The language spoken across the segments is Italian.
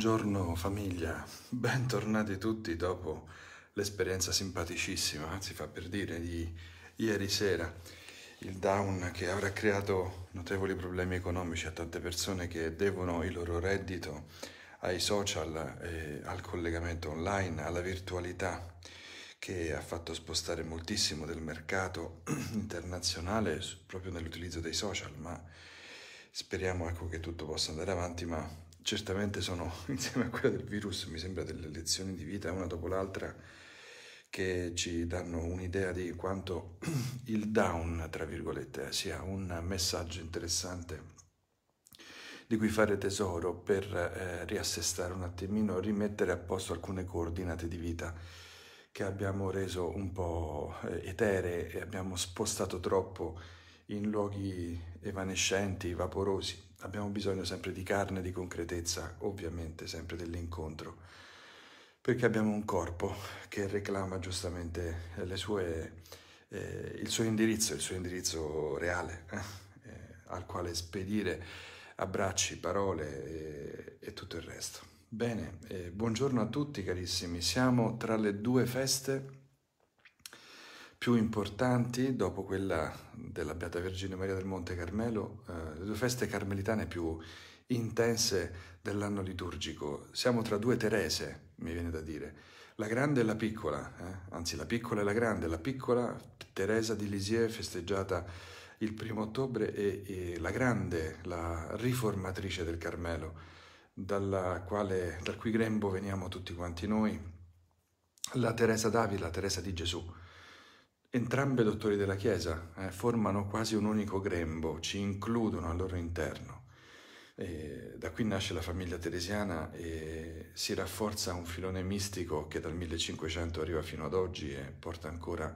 Buongiorno famiglia, bentornati tutti dopo l'esperienza simpaticissima, anzi fa per dire, di ieri sera, il down che avrà creato notevoli problemi economici a tante persone che devono il loro reddito ai social, al collegamento online, alla virtualità che ha fatto spostare moltissimo del mercato internazionale proprio nell'utilizzo dei social, ma speriamo ecco, che tutto possa andare avanti, ma certamente sono, insieme a quella del virus, mi sembra delle lezioni di vita una dopo l'altra che ci danno un'idea di quanto il down, tra virgolette, sia un messaggio interessante di cui fare tesoro per eh, riassestare un attimino, rimettere a posto alcune coordinate di vita che abbiamo reso un po' eh, eteree e abbiamo spostato troppo in luoghi evanescenti, vaporosi. Abbiamo bisogno sempre di carne, di concretezza, ovviamente sempre dell'incontro, perché abbiamo un corpo che reclama giustamente sue, eh, il suo indirizzo, il suo indirizzo reale, eh, eh, al quale spedire abbracci, parole e, e tutto il resto. Bene, eh, buongiorno a tutti carissimi, siamo tra le due feste più importanti dopo quella della Beata Vergine Maria del Monte Carmelo, eh, le due feste carmelitane più intense dell'anno liturgico. Siamo tra due Terese, mi viene da dire, la grande e la piccola, eh? anzi la piccola e la grande, la piccola Teresa di Lisieux festeggiata il primo ottobre e, e la grande, la riformatrice del Carmelo, quale, dal cui grembo veniamo tutti quanti noi, la Teresa d'Avila, la Teresa di Gesù. Entrambe dottori della Chiesa eh, formano quasi un unico grembo, ci includono al loro interno. E da qui nasce la famiglia teresiana e si rafforza un filone mistico che dal 1500 arriva fino ad oggi e porta ancora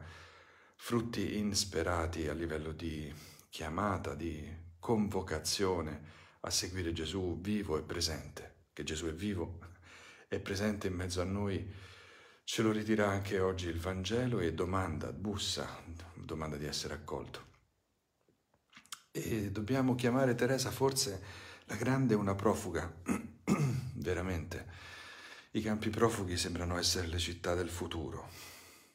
frutti insperati a livello di chiamata, di convocazione a seguire Gesù vivo e presente, che Gesù è vivo, è presente in mezzo a noi Ce lo ridirà anche oggi il Vangelo e domanda, bussa, domanda di essere accolto. E dobbiamo chiamare Teresa forse la grande una profuga, veramente. I campi profughi sembrano essere le città del futuro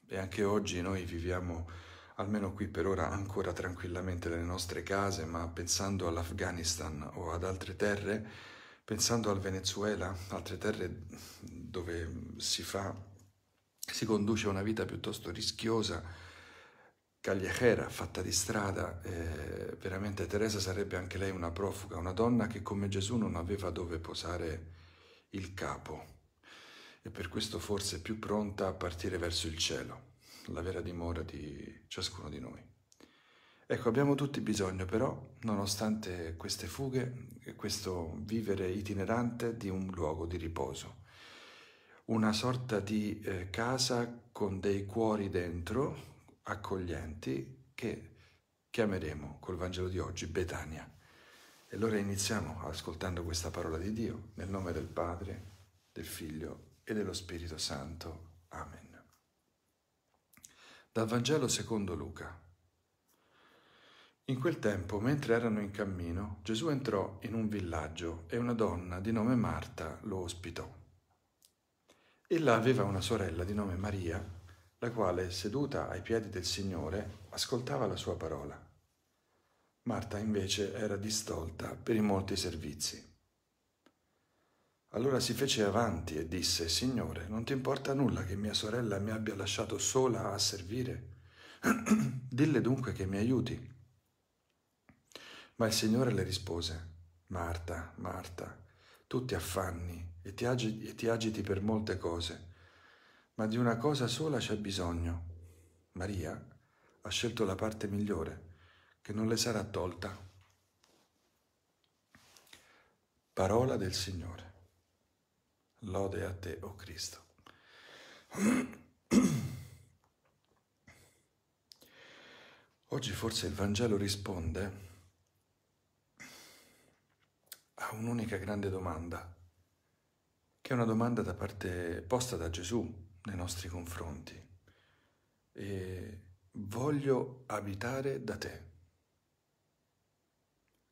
e anche oggi noi viviamo, almeno qui per ora, ancora tranquillamente nelle nostre case, ma pensando all'Afghanistan o ad altre terre, pensando al Venezuela, altre terre dove si fa si conduce una vita piuttosto rischiosa, cagliachera, fatta di strada, eh, veramente Teresa sarebbe anche lei una profuga, una donna che come Gesù non aveva dove posare il capo e per questo forse più pronta a partire verso il cielo, la vera dimora di ciascuno di noi. Ecco, abbiamo tutti bisogno però, nonostante queste fughe questo vivere itinerante, di un luogo di riposo una sorta di eh, casa con dei cuori dentro, accoglienti, che chiameremo col Vangelo di oggi Betania. E allora iniziamo ascoltando questa parola di Dio, nel nome del Padre, del Figlio e dello Spirito Santo. Amen. Dal Vangelo secondo Luca. In quel tempo, mentre erano in cammino, Gesù entrò in un villaggio e una donna di nome Marta lo ospitò. Ella aveva una sorella di nome Maria, la quale, seduta ai piedi del Signore, ascoltava la sua parola. Marta invece era distolta per i molti servizi. Allora si fece avanti e disse, Signore, non ti importa nulla che mia sorella mi abbia lasciato sola a servire? Dille dunque che mi aiuti. Ma il Signore le rispose, Marta, Marta, tu ti affanni e ti, agiti, e ti agiti per molte cose, ma di una cosa sola c'è bisogno. Maria ha scelto la parte migliore, che non le sarà tolta. Parola del Signore. Lode a te, o oh Cristo. Oggi forse il Vangelo risponde a un'unica grande domanda che è una domanda da parte posta da Gesù nei nostri confronti. E voglio abitare da te.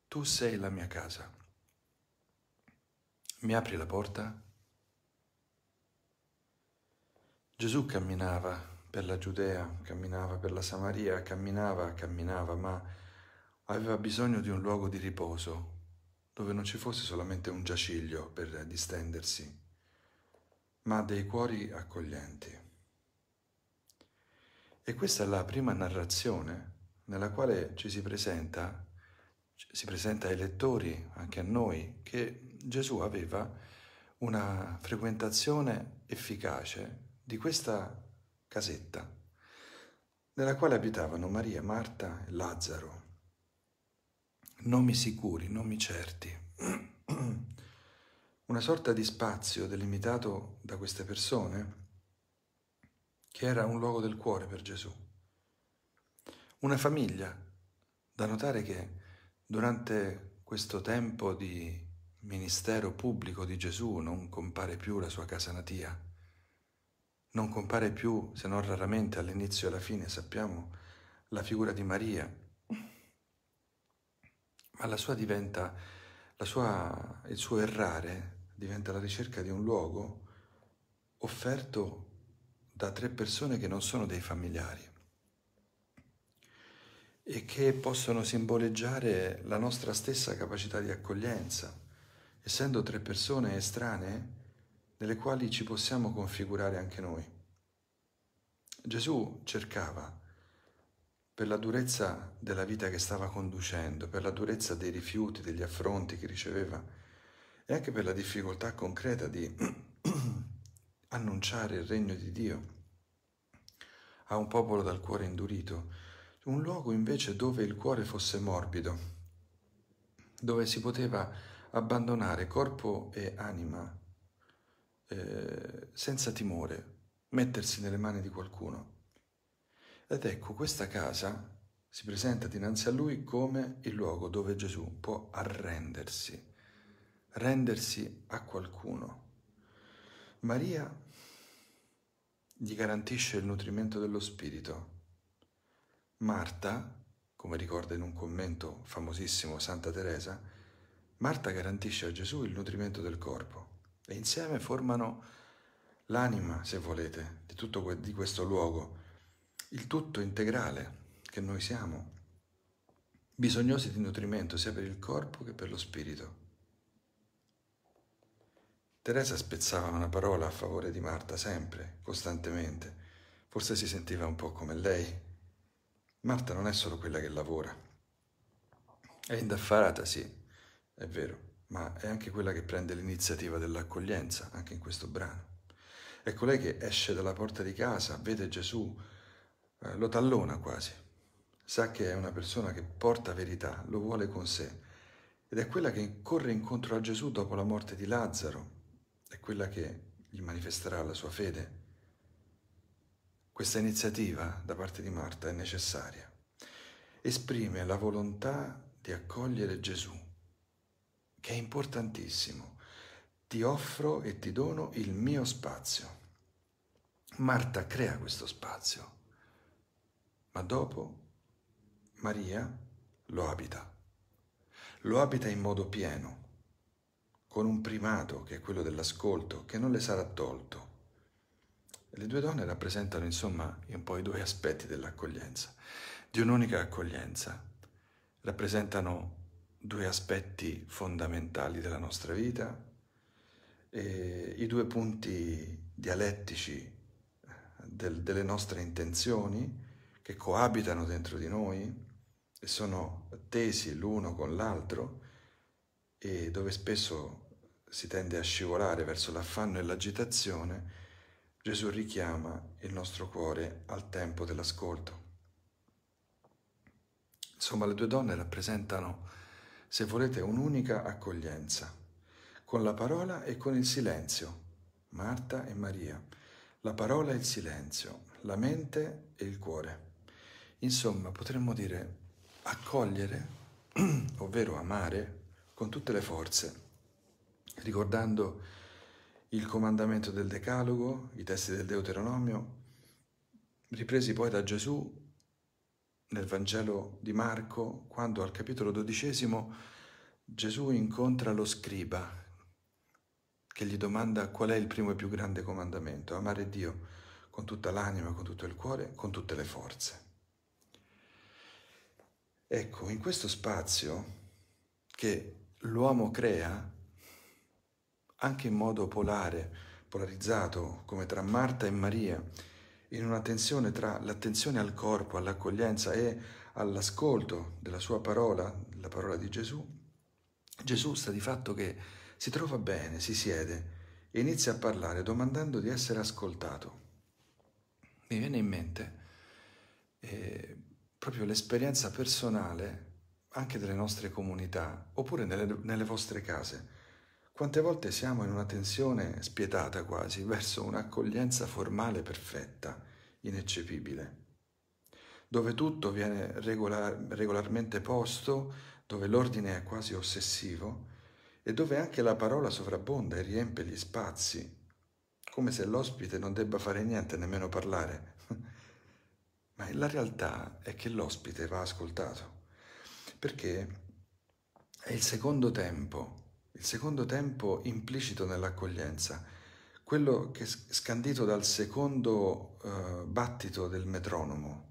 Tu sei la mia casa. Mi apri la porta? Gesù camminava per la Giudea, camminava per la Samaria, camminava, camminava, ma aveva bisogno di un luogo di riposo, dove non ci fosse solamente un giaciglio per distendersi, ma dei cuori accoglienti. E questa è la prima narrazione nella quale ci si presenta, si presenta ai lettori, anche a noi, che Gesù aveva una frequentazione efficace di questa casetta, nella quale abitavano Maria, Marta e Lazzaro. Nomi sicuri, nomi certi. Una sorta di spazio delimitato da queste persone che era un luogo del cuore per Gesù. Una famiglia, da notare che durante questo tempo di ministero pubblico di Gesù non compare più la sua casa natia, non compare più, se non raramente all'inizio e alla fine, sappiamo, la figura di Maria, ma la sua diventa, la sua, il suo errare diventa la ricerca di un luogo offerto da tre persone che non sono dei familiari e che possono simboleggiare la nostra stessa capacità di accoglienza, essendo tre persone estranee nelle quali ci possiamo configurare anche noi. Gesù cercava, per la durezza della vita che stava conducendo, per la durezza dei rifiuti, degli affronti che riceveva e anche per la difficoltà concreta di annunciare il regno di Dio a un popolo dal cuore indurito, un luogo invece dove il cuore fosse morbido, dove si poteva abbandonare corpo e anima eh, senza timore, mettersi nelle mani di qualcuno. Ed ecco, questa casa si presenta dinanzi a lui come il luogo dove Gesù può arrendersi, rendersi a qualcuno. Maria gli garantisce il nutrimento dello spirito. Marta, come ricorda in un commento famosissimo Santa Teresa, Marta garantisce a Gesù il nutrimento del corpo e insieme formano l'anima, se volete, di tutto di questo luogo, il tutto integrale che noi siamo, bisognosi di nutrimento sia per il corpo che per lo spirito. Teresa spezzava una parola a favore di Marta sempre, costantemente. Forse si sentiva un po' come lei. Marta non è solo quella che lavora. È indaffarata, sì, è vero, ma è anche quella che prende l'iniziativa dell'accoglienza, anche in questo brano. È colei che esce dalla porta di casa, vede Gesù, eh, lo tallona quasi, sa che è una persona che porta verità, lo vuole con sé, ed è quella che corre incontro a Gesù dopo la morte di Lazzaro, è quella che gli manifesterà la sua fede. Questa iniziativa da parte di Marta è necessaria. Esprime la volontà di accogliere Gesù, che è importantissimo. Ti offro e ti dono il mio spazio. Marta crea questo spazio, ma dopo Maria lo abita. Lo abita in modo pieno con un primato che è quello dell'ascolto, che non le sarà tolto. Le due donne rappresentano insomma un po' i due aspetti dell'accoglienza, di un'unica accoglienza. Rappresentano due aspetti fondamentali della nostra vita, i due punti dialettici eh, del, delle nostre intenzioni che coabitano dentro di noi e sono tesi l'uno con l'altro e dove spesso si tende a scivolare verso l'affanno e l'agitazione, Gesù richiama il nostro cuore al tempo dell'ascolto. Insomma, le due donne rappresentano, se volete, un'unica accoglienza, con la parola e con il silenzio, Marta e Maria, la parola e il silenzio, la mente e il cuore. Insomma, potremmo dire accogliere, ovvero amare, con tutte le forze, ricordando il comandamento del Decalogo, i testi del Deuteronomio, ripresi poi da Gesù nel Vangelo di Marco, quando al capitolo dodicesimo Gesù incontra lo scriba che gli domanda qual è il primo e più grande comandamento, amare Dio con tutta l'anima, con tutto il cuore, con tutte le forze. Ecco, in questo spazio che l'uomo crea, anche in modo polare, polarizzato, come tra Marta e Maria, in una tensione tra l'attenzione al corpo, all'accoglienza e all'ascolto della sua parola, la parola di Gesù, Gesù sta di fatto che si trova bene, si siede e inizia a parlare domandando di essere ascoltato. Mi viene in mente eh, proprio l'esperienza personale anche delle nostre comunità oppure nelle, nelle vostre case. Quante volte siamo in una tensione spietata quasi verso un'accoglienza formale perfetta, ineccepibile, dove tutto viene regolar, regolarmente posto, dove l'ordine è quasi ossessivo e dove anche la parola sovrabbonda e riempie gli spazi, come se l'ospite non debba fare niente, nemmeno parlare. Ma la realtà è che l'ospite va ascoltato, perché è il secondo tempo, il secondo tempo implicito nell'accoglienza, quello che è scandito dal secondo uh, battito del metronomo.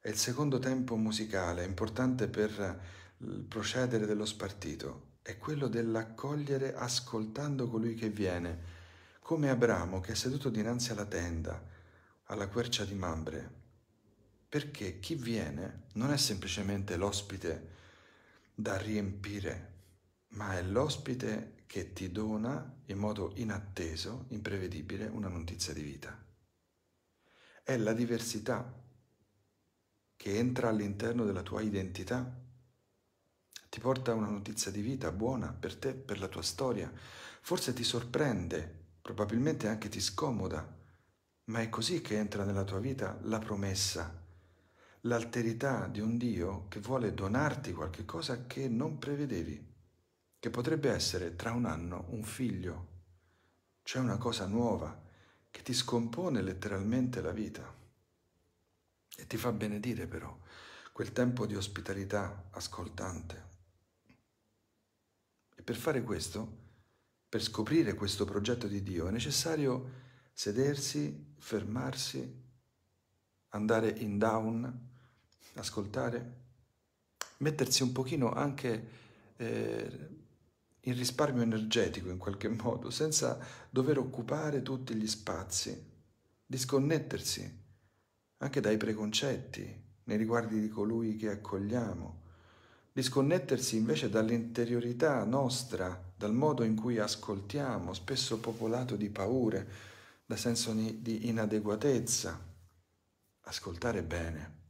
È il secondo tempo musicale, importante per il procedere dello spartito è quello dell'accogliere ascoltando colui che viene, come Abramo che è seduto dinanzi alla tenda, alla quercia di Mambre, perché chi viene non è semplicemente l'ospite da riempire, ma è l'ospite che ti dona in modo inatteso, imprevedibile, una notizia di vita. È la diversità che entra all'interno della tua identità ti porta una notizia di vita buona per te, per la tua storia. Forse ti sorprende, probabilmente anche ti scomoda, ma è così che entra nella tua vita la promessa, l'alterità di un Dio che vuole donarti qualche cosa che non prevedevi, che potrebbe essere tra un anno un figlio. C'è una cosa nuova che ti scompone letteralmente la vita e ti fa benedire però quel tempo di ospitalità ascoltante. E per fare questo, per scoprire questo progetto di Dio, è necessario sedersi, fermarsi, andare in down, ascoltare, mettersi un pochino anche eh, in risparmio energetico in qualche modo, senza dover occupare tutti gli spazi, disconnettersi anche dai preconcetti nei riguardi di colui che accogliamo, disconnettersi invece dall'interiorità nostra, dal modo in cui ascoltiamo, spesso popolato di paure, da senso di inadeguatezza. Ascoltare bene.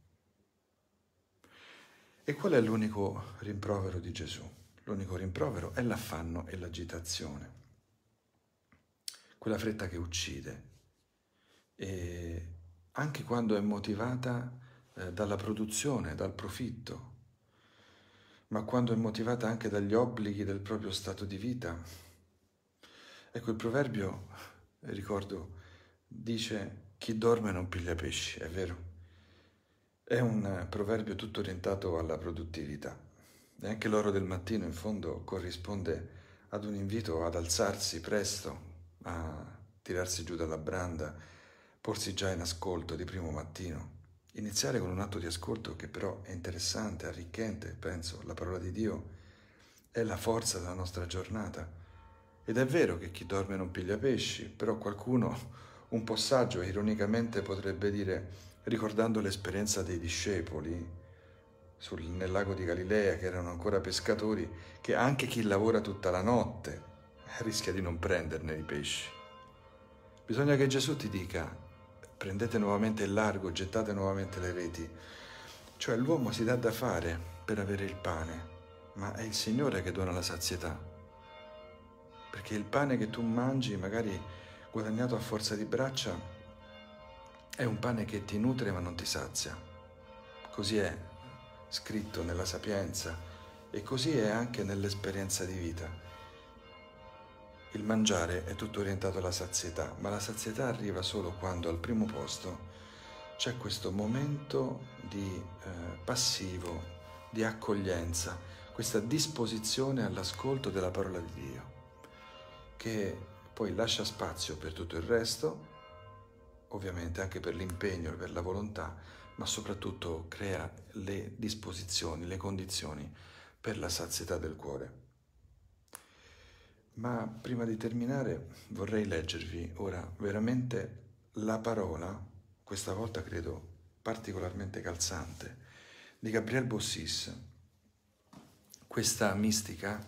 E qual è l'unico rimprovero di Gesù? L'unico rimprovero è l'affanno e l'agitazione, quella fretta che uccide, e anche quando è motivata eh, dalla produzione, dal profitto, ma quando è motivata anche dagli obblighi del proprio stato di vita. Ecco, il proverbio, ricordo, dice chi dorme non piglia pesci, è vero. È un proverbio tutto orientato alla produttività e anche l'oro del mattino in fondo corrisponde ad un invito ad alzarsi presto, a tirarsi giù dalla branda, porsi già in ascolto di primo mattino Iniziare con un atto di ascolto che però è interessante, arricchente, penso, la parola di Dio è la forza della nostra giornata. Ed è vero che chi dorme non piglia pesci, però qualcuno, un po' saggio, ironicamente potrebbe dire, ricordando l'esperienza dei discepoli sul, nel lago di Galilea, che erano ancora pescatori, che anche chi lavora tutta la notte rischia di non prenderne i pesci. Bisogna che Gesù ti dica, prendete nuovamente il largo, gettate nuovamente le reti. Cioè l'uomo si dà da fare per avere il pane, ma è il Signore che dona la sazietà. Perché il pane che tu mangi, magari guadagnato a forza di braccia, è un pane che ti nutre ma non ti sazia. Così è scritto nella sapienza e così è anche nell'esperienza di vita. Il mangiare è tutto orientato alla sazietà, ma la sazietà arriva solo quando al primo posto c'è questo momento di eh, passivo, di accoglienza, questa disposizione all'ascolto della parola di Dio, che poi lascia spazio per tutto il resto, ovviamente anche per l'impegno, per la volontà, ma soprattutto crea le disposizioni, le condizioni per la sazietà del cuore. Ma prima di terminare vorrei leggervi ora veramente la parola, questa volta credo particolarmente calzante, di Gabriel Bossis, questa mistica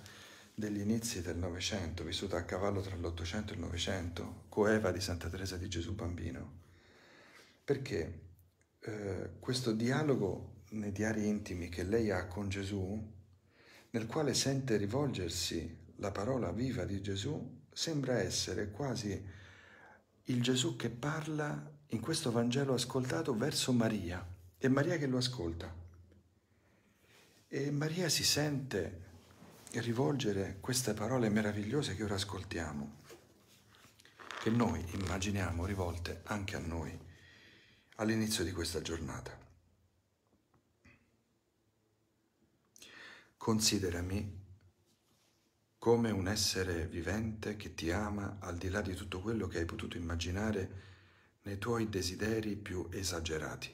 degli inizi del Novecento, vissuta a cavallo tra l'Ottocento e il Novecento, coeva di Santa Teresa di Gesù Bambino, perché eh, questo dialogo nei diari intimi che lei ha con Gesù, nel quale sente rivolgersi la parola viva di Gesù, sembra essere quasi il Gesù che parla in questo Vangelo ascoltato verso Maria, è Maria che lo ascolta. E Maria si sente rivolgere queste parole meravigliose che ora ascoltiamo, che noi immaginiamo rivolte anche a noi all'inizio di questa giornata. Considerami come un essere vivente che ti ama al di là di tutto quello che hai potuto immaginare nei tuoi desideri più esagerati.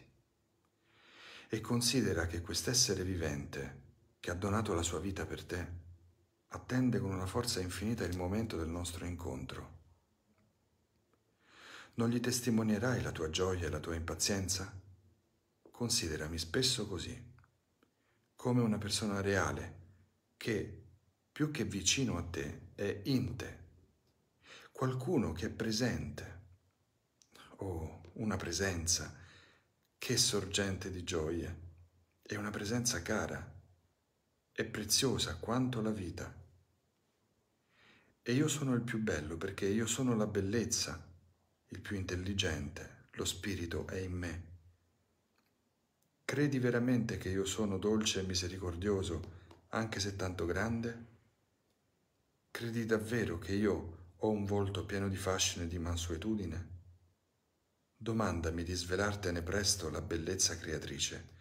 E considera che quest'essere vivente, che ha donato la sua vita per te, attende con una forza infinita il momento del nostro incontro. Non gli testimonierai la tua gioia e la tua impazienza? Considerami spesso così, come una persona reale che più che vicino a te, è in te. Qualcuno che è presente, o oh, una presenza che sorgente di gioie, è una presenza cara, è preziosa quanto la vita. E io sono il più bello perché io sono la bellezza, il più intelligente, lo spirito è in me. Credi veramente che io sono dolce e misericordioso, anche se tanto grande? Credi davvero che io ho un volto pieno di fascino e di mansuetudine? Domandami di svelartene presto la bellezza creatrice.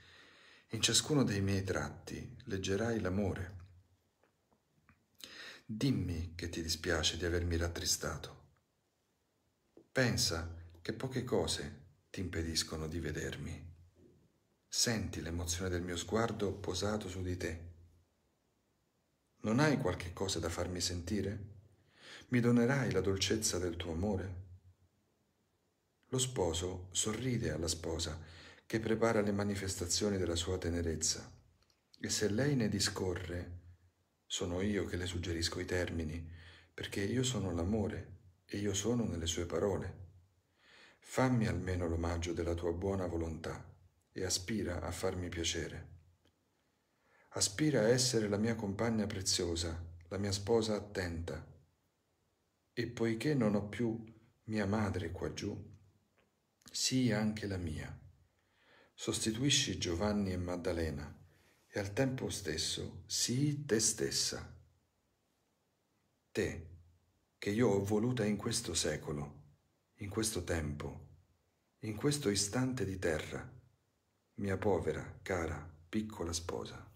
In ciascuno dei miei tratti leggerai l'amore. Dimmi che ti dispiace di avermi rattristato. Pensa che poche cose ti impediscono di vedermi. Senti l'emozione del mio sguardo posato su di te non hai qualche cosa da farmi sentire? Mi donerai la dolcezza del tuo amore? Lo sposo sorride alla sposa che prepara le manifestazioni della sua tenerezza e se lei ne discorre, sono io che le suggerisco i termini, perché io sono l'amore e io sono nelle sue parole. Fammi almeno l'omaggio della tua buona volontà e aspira a farmi piacere aspira a essere la mia compagna preziosa, la mia sposa attenta. E poiché non ho più mia madre qua giù, sii anche la mia. Sostituisci Giovanni e Maddalena e al tempo stesso sii te stessa. Te, che io ho voluta in questo secolo, in questo tempo, in questo istante di terra, mia povera, cara, piccola sposa.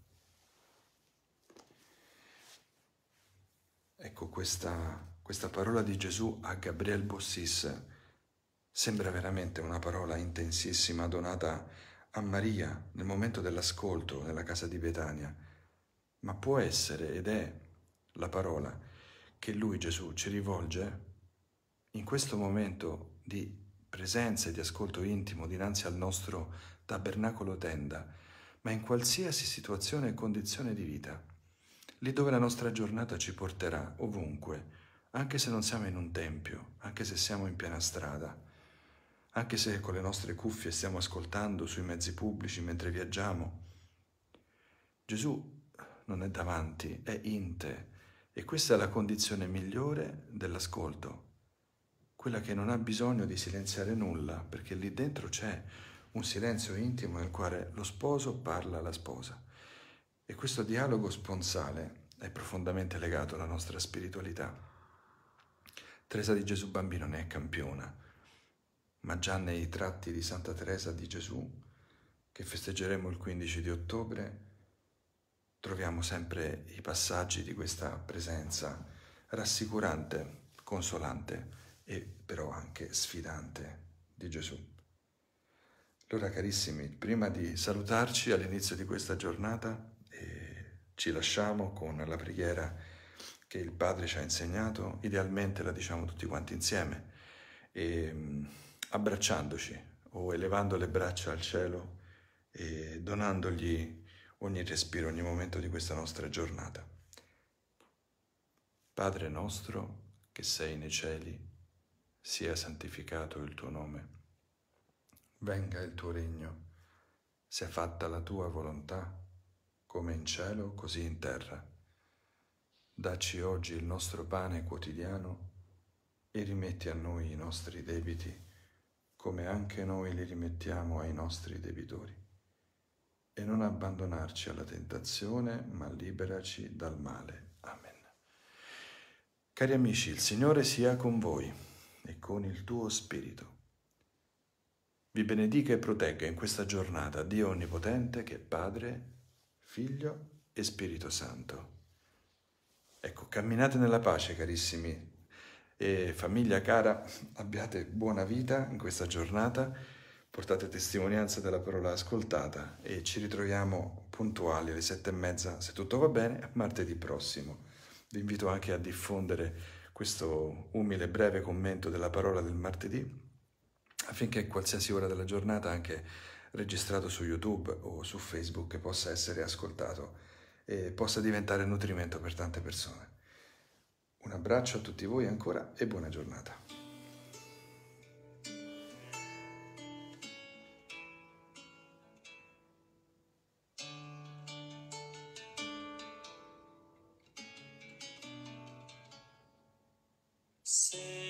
Ecco, questa, questa parola di Gesù a Gabriel Bossis sembra veramente una parola intensissima donata a Maria nel momento dell'ascolto nella casa di Betania, ma può essere ed è la parola che lui Gesù ci rivolge in questo momento di presenza e di ascolto intimo dinanzi al nostro tabernacolo tenda, ma in qualsiasi situazione e condizione di vita lì dove la nostra giornata ci porterà, ovunque, anche se non siamo in un tempio, anche se siamo in piena strada, anche se con le nostre cuffie stiamo ascoltando sui mezzi pubblici mentre viaggiamo. Gesù non è davanti, è in te e questa è la condizione migliore dell'ascolto, quella che non ha bisogno di silenziare nulla, perché lì dentro c'è un silenzio intimo nel quale lo sposo parla alla sposa. E questo dialogo sponsale è profondamente legato alla nostra spiritualità. Teresa di Gesù Bambino ne è campiona, ma già nei tratti di Santa Teresa di Gesù, che festeggeremo il 15 di ottobre, troviamo sempre i passaggi di questa presenza rassicurante, consolante e però anche sfidante di Gesù. Allora carissimi, prima di salutarci all'inizio di questa giornata, eh, ci lasciamo con la preghiera che il Padre ci ha insegnato, idealmente la diciamo tutti quanti insieme, e, abbracciandoci o elevando le braccia al cielo e donandogli ogni respiro, ogni momento di questa nostra giornata. Padre nostro che sei nei cieli, sia santificato il tuo nome. Venga il tuo regno, sia fatta la tua volontà, come in cielo, così in terra. Dacci oggi il nostro pane quotidiano e rimetti a noi i nostri debiti, come anche noi li rimettiamo ai nostri debitori. E non abbandonarci alla tentazione, ma liberaci dal male. Amen. Cari amici, il Signore sia con voi e con il tuo spirito. Vi benedica e protegga in questa giornata Dio Onnipotente che è Padre, Figlio e Spirito Santo. Ecco, camminate nella pace, carissimi, e famiglia cara, abbiate buona vita in questa giornata, portate testimonianza della parola ascoltata e ci ritroviamo puntuali alle sette e mezza, se tutto va bene, martedì prossimo. Vi invito anche a diffondere questo umile breve commento della parola del martedì, affinché qualsiasi ora della giornata, anche registrato su YouTube o su Facebook, possa essere ascoltato e possa diventare nutrimento per tante persone. Un abbraccio a tutti voi ancora e buona giornata. say